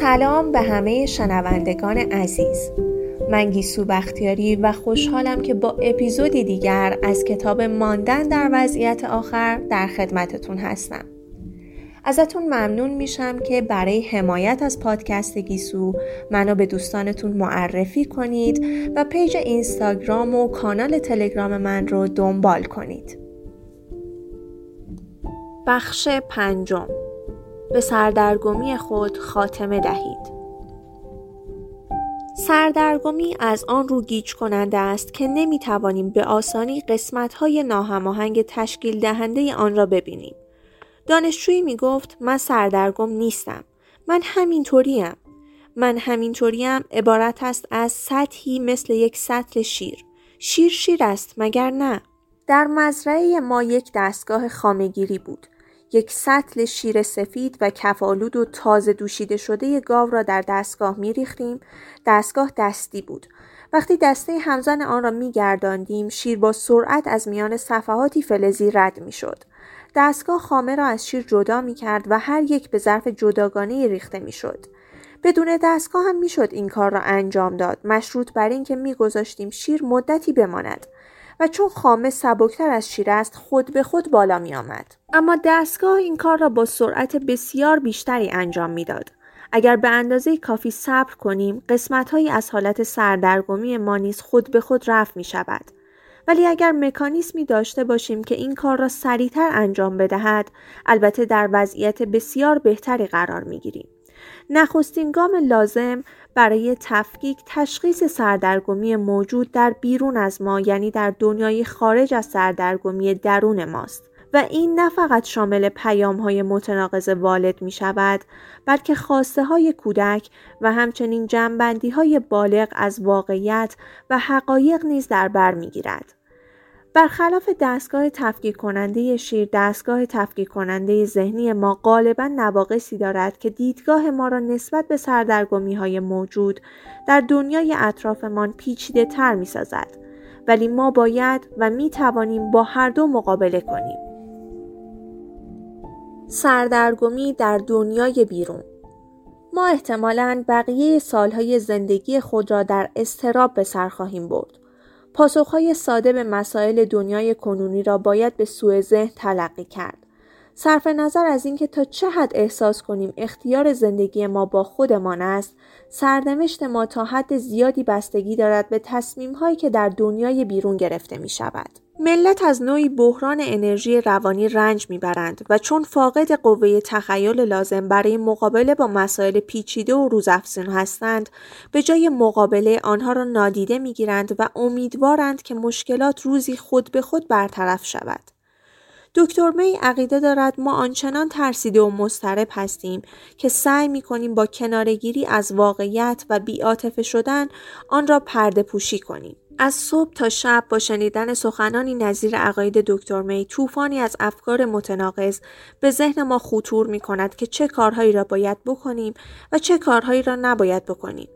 سلام به همه شنوندگان عزیز. من گیسو بختیاری و خوشحالم که با اپیزودی دیگر از کتاب ماندن در وضعیت آخر در خدمتتون هستم. ازتون ممنون میشم که برای حمایت از پادکست گیسو منو به دوستانتون معرفی کنید و پیج اینستاگرام و کانال تلگرام من رو دنبال کنید. بخش پنجم. به سردرگمی خود خاتمه دهید. سردرگمی از آن رو گیج کننده است که نمی توانیم به آسانی قسمت های ناهماهنگ تشکیل دهنده آن را ببینیم. دانشجویی می گفت من سردرگم نیستم. من همینطوریم. من همینطوریم عبارت است از سطحی مثل یک سطل شیر. شیر شیر است مگر نه؟ در مزرعه ما یک دستگاه خامگیری بود. یک سطل شیر سفید و کفالود و تازه دوشیده شده گاو را در دستگاه می ریختیم. دستگاه دستی بود. وقتی دسته همزن آن را می گرداندیم شیر با سرعت از میان صفحاتی فلزی رد می شد. دستگاه خامه را از شیر جدا می کرد و هر یک به ظرف جداگانه ریخته می شد. بدون دستگاه هم می‌شد این کار را انجام داد مشروط بر اینکه میگذاشتیم شیر مدتی بماند و چون خامه سبکتر از شیر است خود به خود بالا می آمد. اما دستگاه این کار را با سرعت بسیار بیشتری انجام می‌داد. اگر به اندازه کافی صبر کنیم قسمتهایی از حالت سردرگمی ما نیز خود به خود رفت می شود. ولی اگر مکانیسمی داشته باشیم که این کار را سریعتر انجام بدهد البته در وضعیت بسیار بهتری قرار می گیریم. نخستین گام لازم برای تفکیک تشخیص سردرگمی موجود در بیرون از ما یعنی در دنیای خارج از سردرگمی درون ماست و این نه فقط شامل پیام های متناقض والد می شود بلکه خواسته های کودک و همچنین جنبندی های بالغ از واقعیت و حقایق نیز در بر می گیرد. برخلاف دستگاه تفکیک کننده شیر دستگاه تفکیک کننده ذهنی ما غالبا نواقصی دارد که دیدگاه ما را نسبت به سردرگمی های موجود در دنیای اطرافمان پیچیده تر می سازد. ولی ما باید و می توانیم با هر دو مقابله کنیم. سردرگمی در دنیای بیرون ما احتمالاً بقیه سالهای زندگی خود را در استراب به سر خواهیم برد. پاسخهای ساده به مسائل دنیای کنونی را باید به سوء ذهن تلقی کرد. صرف نظر از اینکه تا چه حد احساس کنیم اختیار زندگی ما با خودمان است، سرنوشت ما تا حد زیادی بستگی دارد به تصمیم هایی که در دنیای بیرون گرفته می شود. ملت از نوعی بحران انرژی روانی رنج می‌برند و چون فاقد قوه تخیل لازم برای مقابله با مسائل پیچیده و روزافزون هستند به جای مقابله آنها را نادیده می‌گیرند و امیدوارند که مشکلات روزی خود به خود برطرف شود دکتر می عقیده دارد ما آنچنان ترسیده و مضطرب هستیم که سعی می کنیم با کنارگیری از واقعیت و بیاتفه شدن آن را پرده پوشی کنیم. از صبح تا شب با شنیدن سخنانی نظیر عقاید دکتر می طوفانی از افکار متناقض به ذهن ما خطور می کند که چه کارهایی را باید بکنیم و چه کارهایی را نباید بکنیم.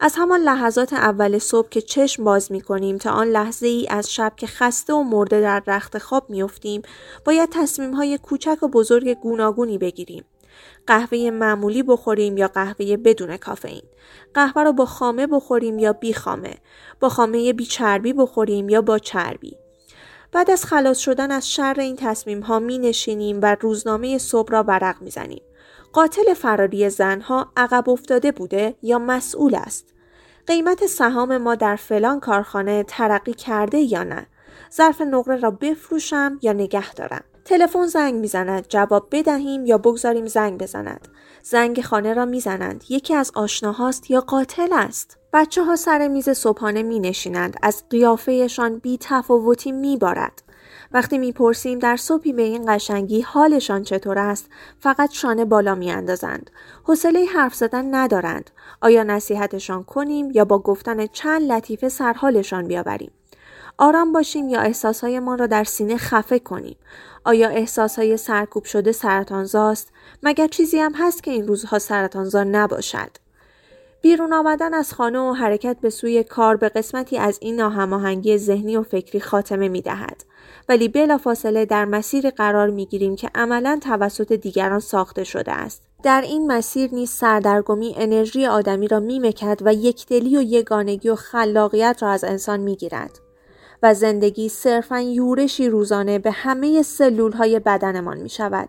از همان لحظات اول صبح که چشم باز می کنیم تا آن لحظه ای از شب که خسته و مرده در رخت خواب می افتیم باید تصمیم های کوچک و بزرگ گوناگونی بگیریم. قهوه معمولی بخوریم یا قهوه بدون کافئین قهوه رو با خامه بخوریم یا بی خامه با خامه بی چربی بخوریم یا با چربی بعد از خلاص شدن از شر این تصمیم ها می نشینیم و روزنامه صبح را برق می زنیم. قاتل فراری زنها عقب افتاده بوده یا مسئول است. قیمت سهام ما در فلان کارخانه ترقی کرده یا نه؟ ظرف نقره را بفروشم یا نگه دارم؟ تلفن زنگ می‌زند جواب بدهیم یا بگذاریم زنگ بزند زنگ خانه را می‌زنند یکی از آشناهاست یا قاتل است بچه ها سر میز صبحانه می نشینند از قیافهشان بی تفاوتی می بارد. وقتی می‌پرسیم در صبحی به این قشنگی حالشان چطور است فقط شانه بالا میاندازند. حوصله حرف زدن ندارند. آیا نصیحتشان کنیم یا با گفتن چند لطیفه سرحالشان بیاوریم؟ آرام باشیم یا احساسهایمان را در سینه خفه کنیم؟ آیا احساسهای سرکوب شده سرطانزاست؟ مگر چیزی هم هست که این روزها سرطانزا نباشد؟ بیرون آمدن از خانه و حرکت به سوی کار به قسمتی از این ناهماهنگی ذهنی و فکری خاتمه می دهد. ولی بلافاصله در مسیر قرار می گیریم که عملا توسط دیگران ساخته شده است. در این مسیر نیز سردرگمی انرژی آدمی را میمکد و یکدلی و یگانگی و خلاقیت را از انسان می‌گیرد و زندگی صرفا یورشی روزانه به همه سلول های بدنمان می شود.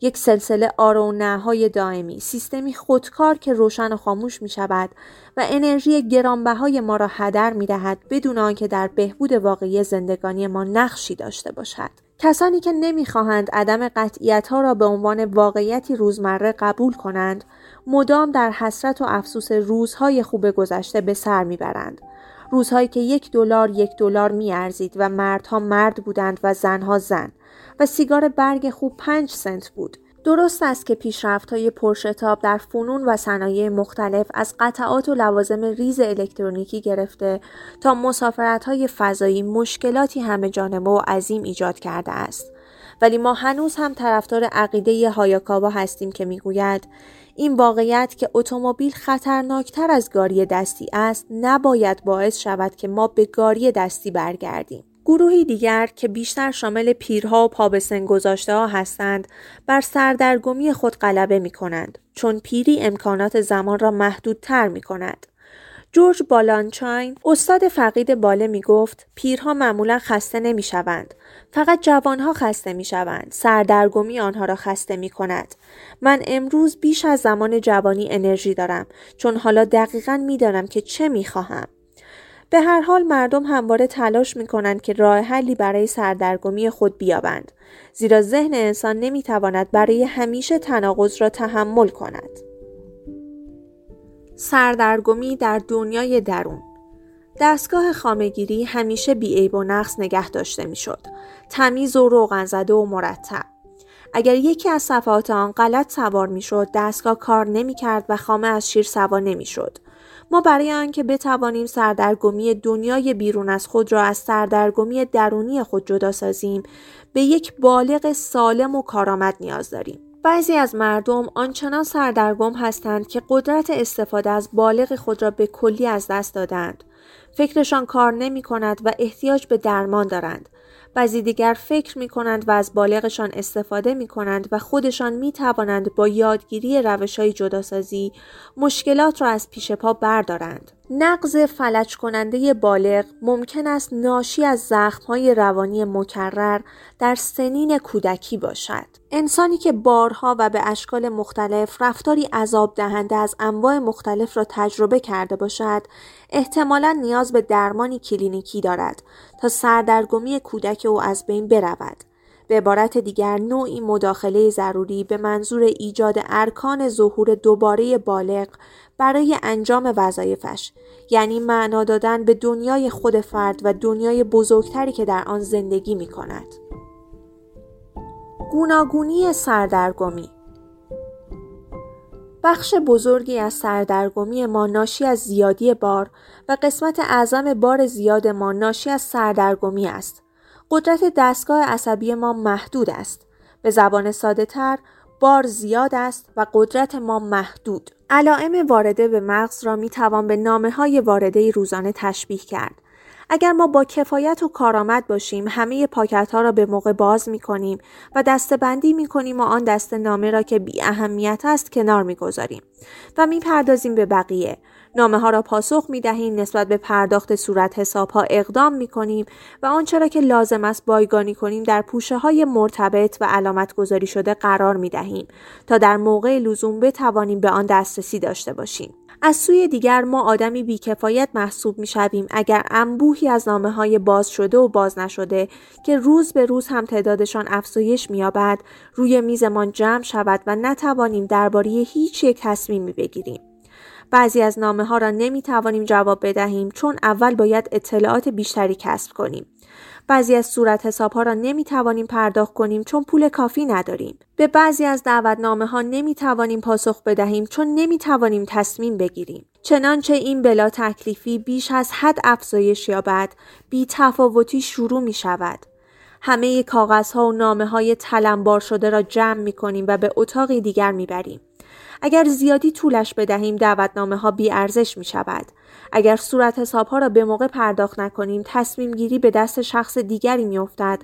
یک سلسله آر و نهای دائمی، سیستمی خودکار که روشن و خاموش می شود و انرژی گرانبهای ما را هدر می دهد بدون آنکه در بهبود واقعی زندگانی ما نقشی داشته باشد. کسانی که نمی‌خواهند عدم قطعیت ها را به عنوان واقعیتی روزمره قبول کنند مدام در حسرت و افسوس روزهای خوب گذشته به سر می‌برند روزهایی که یک دلار یک دلار میارزید و مردها مرد بودند و زنها زن و سیگار برگ خوب پنج سنت بود درست است که پیشرفت های پرشتاب در فنون و صنایع مختلف از قطعات و لوازم ریز الکترونیکی گرفته تا مسافرت های فضایی مشکلاتی همه جانبه و عظیم ایجاد کرده است. ولی ما هنوز هم طرفدار عقیده هایاکاوا هستیم که می‌گوید این واقعیت که اتومبیل خطرناکتر از گاری دستی است نباید باعث شود که ما به گاری دستی برگردیم. گروهی دیگر که بیشتر شامل پیرها و پا به سن گذاشته ها هستند بر سردرگمی خود غلبه می کنند چون پیری امکانات زمان را محدودتر می کند. جورج بالانچاین استاد فقید باله می گفت پیرها معمولا خسته نمی شوند. فقط جوانها خسته می شوند. سردرگمی آنها را خسته می کند. من امروز بیش از زمان جوانی انرژی دارم چون حالا دقیقا می دانم که چه می خواهم. به هر حال مردم همواره تلاش می کنند که راه حلی برای سردرگمی خود بیابند زیرا ذهن انسان نمی تواند برای همیشه تناقض را تحمل کند. سردرگمی در دنیای درون دستگاه خامگیری همیشه بیعیب و نقص نگه داشته می‌شد. تمیز و روغن زده و مرتب. اگر یکی از صفحات آن غلط سوار می‌شد دستگاه کار نمی‌کرد و خامه از شیر سوا نمی‌شد ما برای آنکه بتوانیم سردرگمی دنیای بیرون از خود را از سردرگمی درونی خود جدا سازیم به یک بالغ سالم و کارآمد نیاز داریم. بعضی از مردم آنچنان سردرگم هستند که قدرت استفاده از بالغ خود را به کلی از دست دادند. فکرشان کار نمی کند و احتیاج به درمان دارند. بعضی دیگر فکر می کنند و از بالغشان استفاده می کنند و خودشان می توانند با یادگیری روش های جداسازی مشکلات را از پیش پا بردارند. نقض فلج کننده بالغ ممکن است ناشی از های روانی مکرر در سنین کودکی باشد. انسانی که بارها و به اشکال مختلف رفتاری عذاب دهنده از انواع مختلف را تجربه کرده باشد، احتمالا نیاز به درمانی کلینیکی دارد تا سردرگمی کودک او از بین برود. به عبارت دیگر نوعی مداخله ضروری به منظور ایجاد ارکان ظهور دوباره بالغ برای انجام وظایفش یعنی معنا دادن به دنیای خود فرد و دنیای بزرگتری که در آن زندگی می کند. گوناگونی سردرگمی بخش بزرگی از سردرگمی ما ناشی از زیادی بار و قسمت اعظم بار زیاد ما ناشی از سردرگمی است. قدرت دستگاه عصبی ما محدود است. به زبان ساده تر بار زیاد است و قدرت ما محدود. علائم وارده به مغز را می توان به نامه های وارده روزانه تشبیه کرد. اگر ما با کفایت و کارآمد باشیم همه پاکت ها را به موقع باز می کنیم و دسته بندی می کنیم و آن دست نامه را که بی اهمیت است کنار می گذاریم و می پردازیم به بقیه نامه ها را پاسخ می دهیم نسبت به پرداخت صورت حساب ها اقدام می کنیم و آنچه را که لازم است بایگانی کنیم در پوشه های مرتبط و علامت گذاری شده قرار می دهیم تا در موقع لزوم بتوانیم به آن دسترسی داشته باشیم. از سوی دیگر ما آدمی بیکفایت محسوب می شویم اگر انبوهی از نامه های باز شده و باز نشده که روز به روز هم تعدادشان افزایش مییابد روی میزمان جمع شود و نتوانیم درباره هیچ یک تصمیمی بگیریم. بعضی از نامه ها را نمی توانیم جواب بدهیم چون اول باید اطلاعات بیشتری کسب کنیم. بعضی از صورت حساب ها را نمی توانیم پرداخت کنیم چون پول کافی نداریم. به بعضی از دعوتنامه ها نمی توانیم پاسخ بدهیم چون نمی توانیم تصمیم بگیریم. چنانچه این بلا تکلیفی بیش از حد افزایش یابد بی تفاوتی شروع می شود. همه کاغذها و نامه های تلمبار شده را جمع می کنیم و به اتاقی دیگر می بریم. اگر زیادی طولش بدهیم دعوتنامه ها بی ارزش می شود. اگر صورت حساب ها را به موقع پرداخت نکنیم تصمیم گیری به دست شخص دیگری می افتد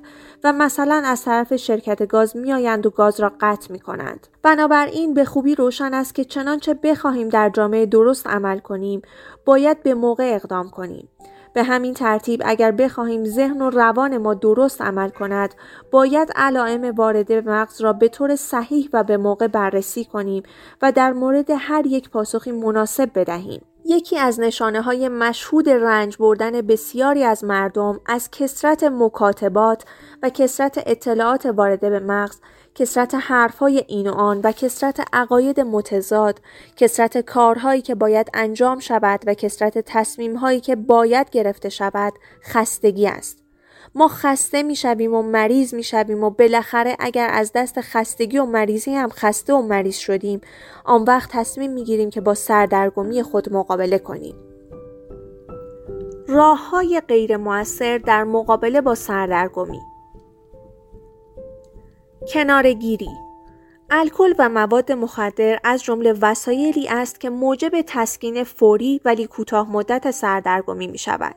و مثلا از طرف شرکت گاز می آیند و گاز را قطع می کنند. بنابراین به خوبی روشن است که چنانچه بخواهیم در جامعه درست عمل کنیم باید به موقع اقدام کنیم. به همین ترتیب اگر بخواهیم ذهن و روان ما درست عمل کند باید علائم وارده مغز را به طور صحیح و به موقع بررسی کنیم و در مورد هر یک پاسخی مناسب بدهیم. یکی از نشانه های مشهود رنج بردن بسیاری از مردم از کسرت مکاتبات و کسرت اطلاعات وارده به مغز کسرت حرفهای این و آن و کسرت عقاید متضاد کسرت کارهایی که باید انجام شود و کسرت تصمیمهایی که باید گرفته شود خستگی است. ما خسته می‌شویم و مریض می‌شویم و بالاخره اگر از دست خستگی و مریضی هم خسته و مریض شدیم آن وقت تصمیم می‌گیریم که با سردرگمی خود مقابله کنیم. راه های غیر موثر در مقابله با سردرگمی. کنارگیری الکل و مواد مخدر از جمله وسایلی است که موجب تسکین فوری ولی کوتاه مدت سردرگمی می شود.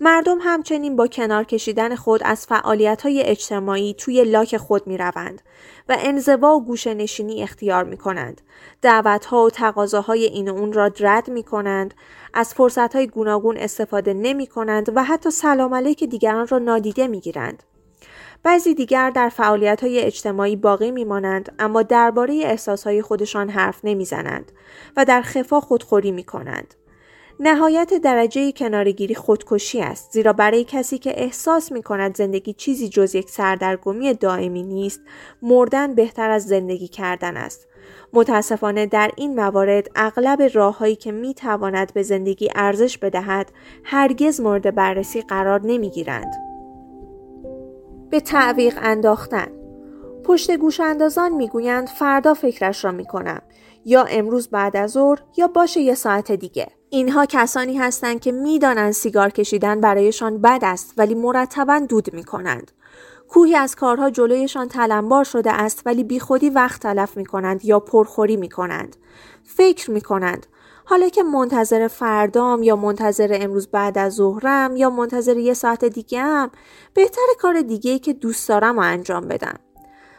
مردم همچنین با کنار کشیدن خود از فعالیت های اجتماعی توی لاک خود می روند و انزوا و گوش نشینی اختیار می کنند. دعوت ها و تقاضاهای این و اون را رد می کنند. از فرصت های گوناگون استفاده نمی کنند و حتی سلام علیک دیگران را نادیده می گیرند. بعضی دیگر در فعالیت های اجتماعی باقی می مانند اما درباره احساس های خودشان حرف نمی زنند و در خفا خودخوری می کنند. نهایت درجه کنارگیری خودکشی است زیرا برای کسی که احساس می کند زندگی چیزی جز یک سردرگمی دائمی نیست مردن بهتر از زندگی کردن است متاسفانه در این موارد اغلب راههایی که می تواند به زندگی ارزش بدهد هرگز مورد بررسی قرار نمی گیرند. به تعویق انداختن پشت گوش اندازان می‌گویند فردا فکرش را می‌کنم یا امروز بعد از ظهر یا باشه یه ساعت دیگه اینها کسانی هستند که می‌دانند سیگار کشیدن برایشان بد است ولی مرتبا دود می کنند. کوهی از کارها جلویشان تلمبار شده است ولی بیخودی وقت تلف می کنند یا پرخوری می کنند. فکر می کنند. حالا که منتظر فردام یا منتظر امروز بعد از ظهرم یا منتظر یه ساعت دیگه هم بهتر کار دیگه که دوست دارم و انجام بدم.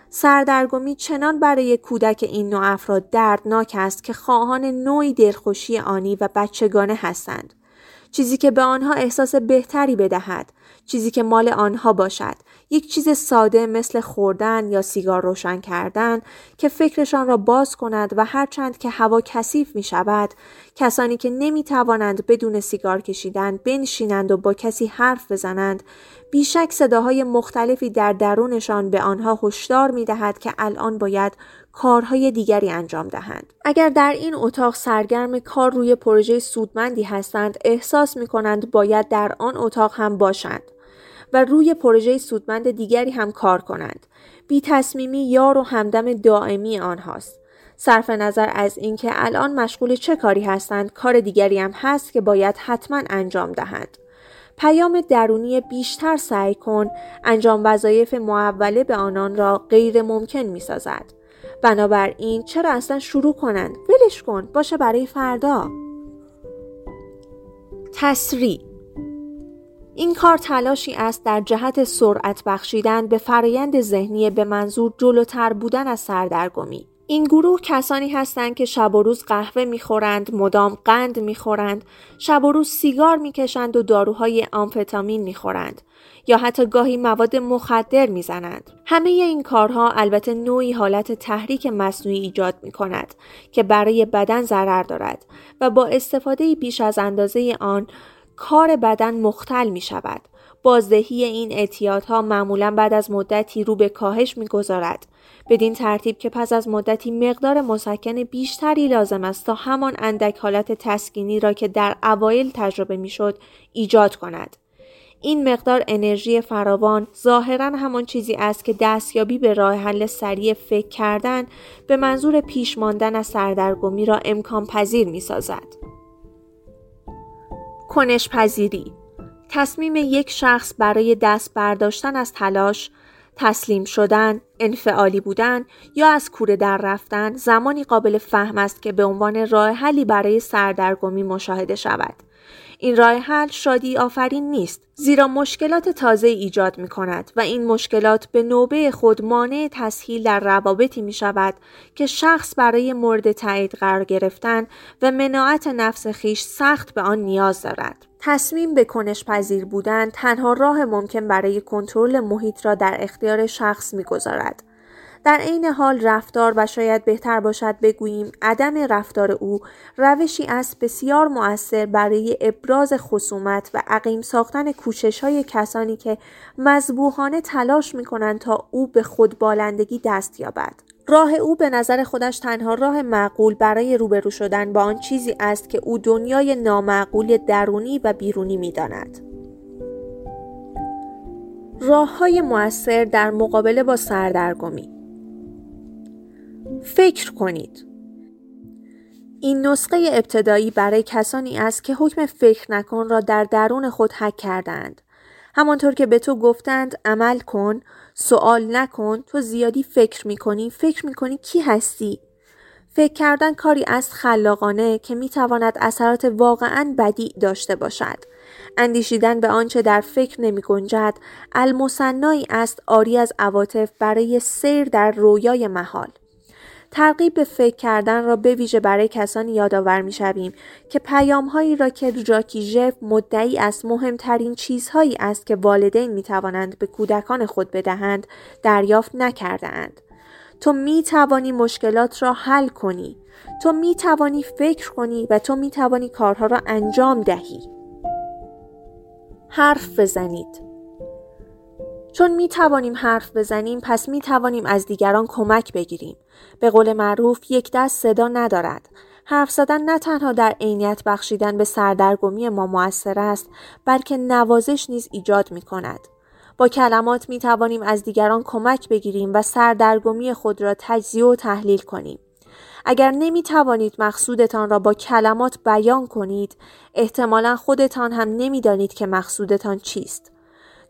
سردرگمی چنان برای کودک این نوع افراد دردناک است که خواهان نوعی دلخوشی آنی و بچگانه هستند. چیزی که به آنها احساس بهتری بدهد، چیزی که مال آنها باشد، یک چیز ساده مثل خوردن یا سیگار روشن کردن که فکرشان را باز کند و هرچند که هوا کثیف می شود کسانی که نمی توانند بدون سیگار کشیدن بنشینند و با کسی حرف بزنند بیشک صداهای مختلفی در درونشان به آنها هشدار می دهد که الان باید کارهای دیگری انجام دهند. اگر در این اتاق سرگرم کار روی پروژه سودمندی هستند احساس می کنند باید در آن اتاق هم باشند. و روی پروژه سودمند دیگری هم کار کنند. بی تصمیمی یار و همدم دائمی آنهاست. صرف نظر از اینکه الان مشغول چه کاری هستند کار دیگری هم هست که باید حتما انجام دهند. پیام درونی بیشتر سعی کن انجام وظایف معوله به آنان را غیر ممکن می سازد. بنابراین چرا اصلا شروع کنند؟ ولش کن باشه برای فردا. تسریع این کار تلاشی است در جهت سرعت بخشیدن به فرایند ذهنی به منظور جلوتر بودن از سردرگمی. این گروه کسانی هستند که شب و روز قهوه می‌خورند، مدام قند می‌خورند، شب و روز سیگار می‌کشند و داروهای آمفتامین می‌خورند یا حتی گاهی مواد مخدر می‌زنند. همه این کارها البته نوعی حالت تحریک مصنوعی ایجاد می کند که برای بدن ضرر دارد و با استفاده بیش از اندازه آن کار بدن مختل می شود. بازدهی این اعتیادها معمولا بعد از مدتی رو به کاهش می‌گذارد بدین ترتیب که پس از مدتی مقدار مسکن بیشتری لازم است تا همان اندک حالت تسکینی را که در اوایل تجربه می‌شد ایجاد کند این مقدار انرژی فراوان ظاهرا همان چیزی است که دستیابی به راه حل سریع فکر کردن به منظور پیش ماندن از سردرگمی را امکان پذیر می سازد. کنش پذیری تصمیم یک شخص برای دست برداشتن از تلاش تسلیم شدن، انفعالی بودن یا از کوره در رفتن زمانی قابل فهم است که به عنوان راه حلی برای سردرگمی مشاهده شود. این راه حل شادی آفرین نیست زیرا مشکلات تازه ایجاد می کند و این مشکلات به نوبه خود مانع تسهیل در روابطی می شود که شخص برای مورد تایید قرار گرفتن و مناعت نفس خیش سخت به آن نیاز دارد. تصمیم به کنش پذیر بودن تنها راه ممکن برای کنترل محیط را در اختیار شخص می‌گذارد در عین حال رفتار و شاید بهتر باشد بگوییم عدم رفتار او روشی است بسیار مؤثر برای ابراز خصومت و عقیم ساختن کوشش های کسانی که مذبوحانه تلاش می کنند تا او به خودبالندگی دست یابد. راه او به نظر خودش تنها راه معقول برای روبرو شدن با آن چیزی است که او دنیای نامعقول درونی و بیرونی می داند. راه های مؤثر در مقابله با سردرگمی فکر کنید. این نسخه ابتدایی برای کسانی است که حکم فکر نکن را در درون خود حک کردند. همانطور که به تو گفتند عمل کن، سوال نکن، تو زیادی فکر می‌کنی، فکر می‌کنی کی هستی؟ فکر کردن کاری از خلاقانه که می‌تواند اثرات واقعا بدی داشته باشد. اندیشیدن به آنچه در فکر نمی گنجد المصنایی است آری از عواطف برای سیر در رویای محال. ترغیب به فکر کردن را به ویژه برای کسانی یادآور می شویم که پیام هایی را که جاکی ژف مدعی از مهمترین چیزهایی است که والدین می توانند به کودکان خود بدهند دریافت نکرده اند. تو می توانی مشکلات را حل کنی. تو می توانی فکر کنی و تو می توانی کارها را انجام دهی. حرف بزنید. چون می توانیم حرف بزنیم پس می توانیم از دیگران کمک بگیریم. به قول معروف یک دست صدا ندارد. حرف زدن نه تنها در عینیت بخشیدن به سردرگمی ما موثر است بلکه نوازش نیز ایجاد می کند. با کلمات می توانیم از دیگران کمک بگیریم و سردرگمی خود را تجزیه و تحلیل کنیم. اگر نمی توانید مقصودتان را با کلمات بیان کنید، احتمالا خودتان هم نمی‌دانید که مقصودتان چیست.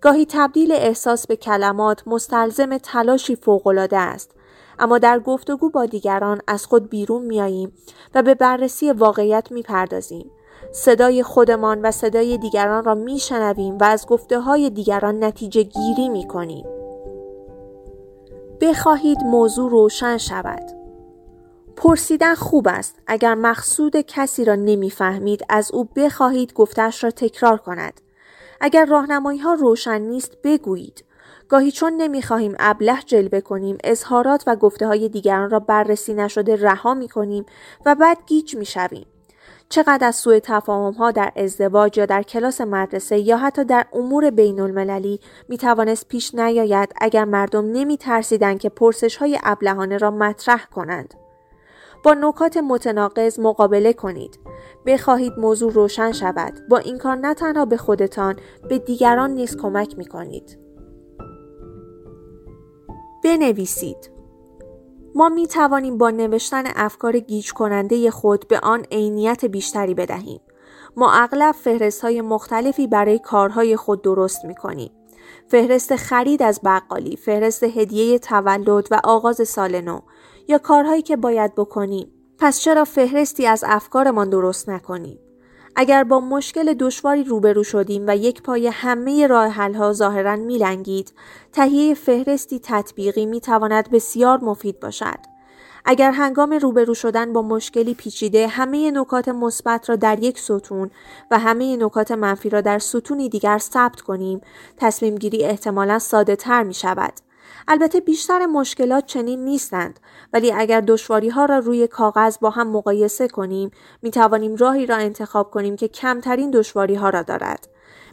گاهی تبدیل احساس به کلمات مستلزم تلاشی فوقالعاده است. اما در گفتگو با دیگران از خود بیرون میاییم و به بررسی واقعیت می‌پردازیم. صدای خودمان و صدای دیگران را میشنویم و از گفته های دیگران نتیجه گیری می‌کنیم. بخواهید موضوع روشن شود. پرسیدن خوب است. اگر مقصود کسی را نمی‌فهمید از او بخواهید گفتش را تکرار کند. اگر راهنمایی ها روشن نیست بگویید گاهی چون نمی‌خواهیم ابله جلوه کنیم اظهارات و گفته های دیگران را بررسی نشده رها می کنیم و بعد گیج می شویم. چقدر از سوء تفاهم ها در ازدواج یا در کلاس مدرسه یا حتی در امور بین المللی می توانست پیش نیاید اگر مردم نمی ترسیدن که پرسش های ابلهانه را مطرح کنند. با نکات متناقض مقابله کنید. بخواهید موضوع روشن شود. با این کار نه تنها به خودتان به دیگران نیز کمک می کنید. بنویسید. ما می توانیم با نوشتن افکار گیج کننده خود به آن عینیت بیشتری بدهیم. ما اغلب فهرست های مختلفی برای کارهای خود درست می کنیم. فهرست خرید از بقالی، فهرست هدیه تولد و آغاز سال نو یا کارهایی که باید بکنیم. پس چرا فهرستی از افکارمان درست نکنیم؟ اگر با مشکل دشواری روبرو شدیم و یک پای همه راه حلها ظاهرا میلنگید تهیه فهرستی تطبیقی می تواند بسیار مفید باشد اگر هنگام روبرو شدن با مشکلی پیچیده همه نکات مثبت را در یک ستون و همه نکات منفی را در ستونی دیگر ثبت کنیم. تصمیم گیری احتمالا ساده تر می شود. البته بیشتر مشکلات چنین نیستند ولی اگر دشواری ها را روی کاغذ با هم مقایسه کنیم می توانیم راهی را انتخاب کنیم که کمترین دشواری ها را دارد.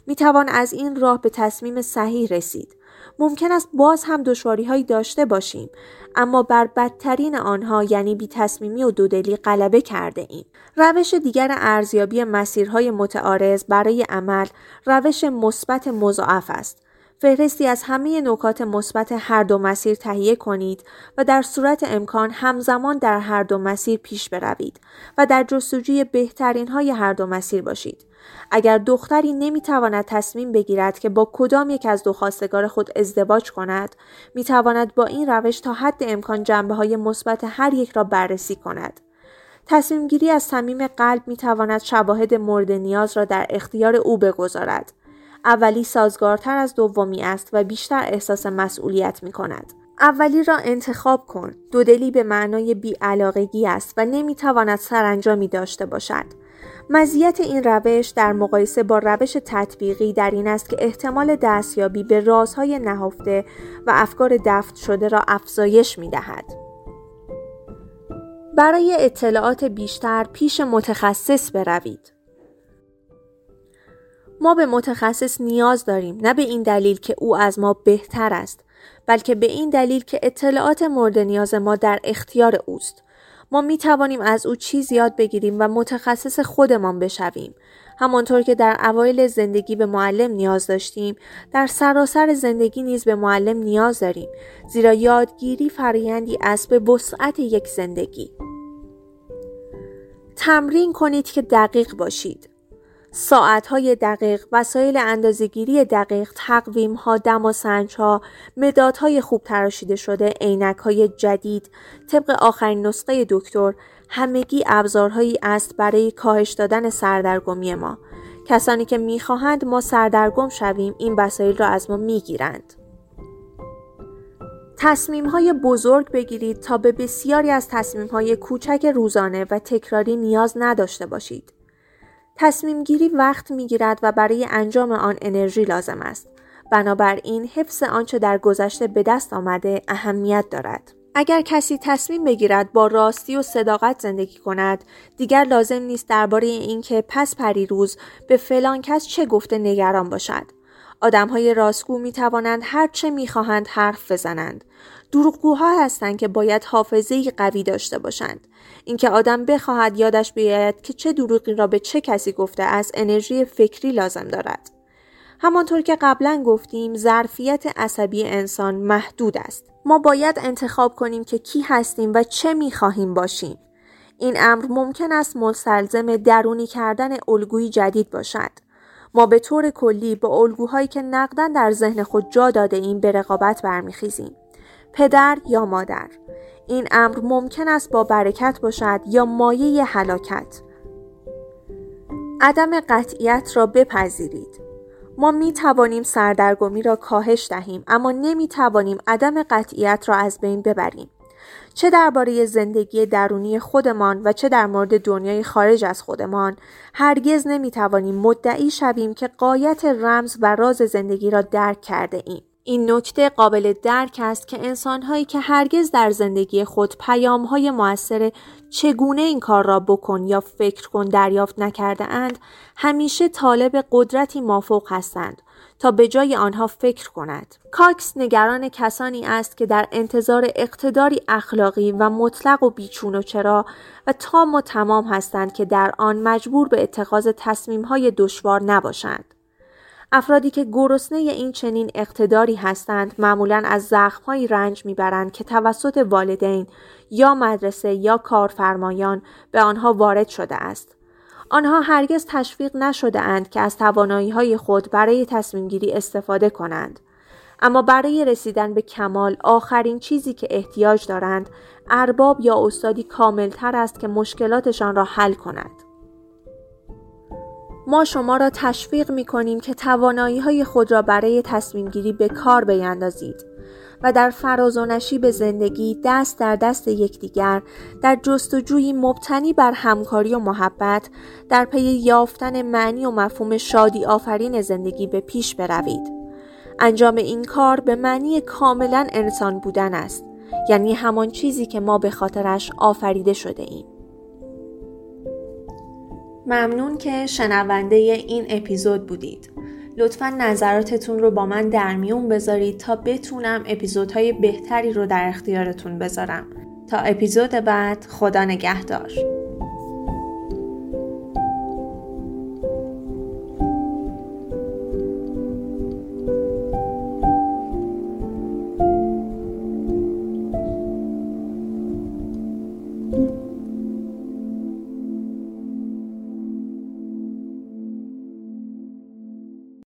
می توان از این راه به تصمیم صحیح رسید. ممکن است باز هم دشواری هایی داشته باشیم اما بر بدترین آنها یعنی بی تصمیمی و دودلی غلبه کرده ایم. روش دیگر ارزیابی مسیرهای متعارض برای عمل روش مثبت مضاعف است فهرستی از همه نکات مثبت هر دو مسیر تهیه کنید و در صورت امکان همزمان در هر دو مسیر پیش بروید و در جستجوی بهترین های هر دو مسیر باشید. اگر دختری نمی‌تواند تصمیم بگیرد که با کدام یک از دو خواستگار خود ازدواج کند می‌تواند با این روش تا حد امکان جنبه های مثبت هر یک را بررسی کند تصمیم گیری از صمیم قلب می تواند شواهد مورد نیاز را در اختیار او بگذارد. اولی سازگارتر از دومی است و بیشتر احساس مسئولیت می کند. اولی را انتخاب کن. دودلی به معنای بیعلاقگی است و نمی‌تواند سرانجامی داشته باشد. مزیت این روش در مقایسه با روش تطبیقی در این است که احتمال دستیابی به رازهای نهفته و افکار دفت شده را افزایش می دهد. برای اطلاعات بیشتر پیش متخصص بروید. ما به متخصص نیاز داریم نه به این دلیل که او از ما بهتر است بلکه به این دلیل که اطلاعات مورد نیاز ما در اختیار اوست. ما می توانیم از او چیز یاد بگیریم و متخصص خودمان بشویم. همانطور که در اوایل زندگی به معلم نیاز داشتیم، در سراسر زندگی نیز به معلم نیاز داریم، زیرا یادگیری فرایندی است به وسعت یک زندگی. تمرین کنید که دقیق باشید. ساعتهای دقیق، وسایل اندازگیری دقیق، تقویم ها، دم و سنج ها، مدادهای خوب تراشیده شده، عینک های جدید، طبق آخرین نسخه دکتر، همگی ابزارهایی است برای کاهش دادن سردرگمی ما. کسانی که می‌خواهند ما سردرگم شویم این وسایل را از ما می‌گیرند. تصمیم های بزرگ بگیرید تا به بسیاری از تصمیم های کوچک روزانه و تکراری نیاز نداشته باشید. تصمیم گیری وقت می گیرد و برای انجام آن انرژی لازم است. بنابراین حفظ آنچه در گذشته به دست آمده اهمیت دارد. اگر کسی تصمیم بگیرد با راستی و صداقت زندگی کند دیگر لازم نیست درباره اینکه پس پریروز به فلان کس چه گفته نگران باشد آدم های راستگو می توانند هر چه می خواهند حرف بزنند. دروغگوها هستند که باید حافظه قوی داشته باشند. اینکه آدم بخواهد یادش بیاید که چه دروغی را به چه کسی گفته از انرژی فکری لازم دارد. همانطور که قبلا گفتیم ظرفیت عصبی انسان محدود است. ما باید انتخاب کنیم که کی هستیم و چه می خواهیم باشیم. این امر ممکن است مستلزم درونی کردن الگویی جدید باشد. ما به طور کلی با الگوهایی که نقدن در ذهن خود جا داده ایم به رقابت برمیخیزیم. پدر یا مادر این امر ممکن است با برکت باشد یا مایه هلاکت. عدم قطعیت را بپذیرید. ما می توانیم سردرگمی را کاهش دهیم اما نمی توانیم عدم قطعیت را از بین ببریم. چه درباره زندگی درونی خودمان و چه در مورد دنیای خارج از خودمان هرگز نمی‌توانیم مدعی شویم که قایت رمز و راز زندگی را درک کرده ایم. این نکته قابل درک است که انسانهایی که هرگز در زندگی خود پیامهای موثر چگونه این کار را بکن یا فکر کن دریافت نکرده اند همیشه طالب قدرتی مافوق هستند تا به جای آنها فکر کند. کاکس نگران کسانی است که در انتظار اقتداری اخلاقی و مطلق و بیچون و چرا و تام و تمام هستند که در آن مجبور به اتخاذ تصمیمهای دشوار نباشند. افرادی که گرسنه این چنین اقتداری هستند معمولا از زخمهایی رنج می‌برند که توسط والدین یا مدرسه یا کارفرمایان به آنها وارد شده است. آنها هرگز تشویق نشده اند که از توانایی های خود برای تصمیم گیری استفاده کنند. اما برای رسیدن به کمال آخرین چیزی که احتیاج دارند ارباب یا استادی کاملتر است که مشکلاتشان را حل کند. ما شما را تشویق می کنیم که توانایی های خود را برای تصمیم گیری به کار بیندازید و در فراز و نشیب زندگی دست در دست یکدیگر در جستجویی مبتنی بر همکاری و محبت در پی یافتن معنی و مفهوم شادی آفرین زندگی به پیش بروید. انجام این کار به معنی کاملا انسان بودن است یعنی همان چیزی که ما به خاطرش آفریده شده ایم. ممنون که شنونده این اپیزود بودید. لطفا نظراتتون رو با من در میون بذارید تا بتونم اپیزودهای بهتری رو در اختیارتون بذارم. تا اپیزود بعد خدا نگهدار.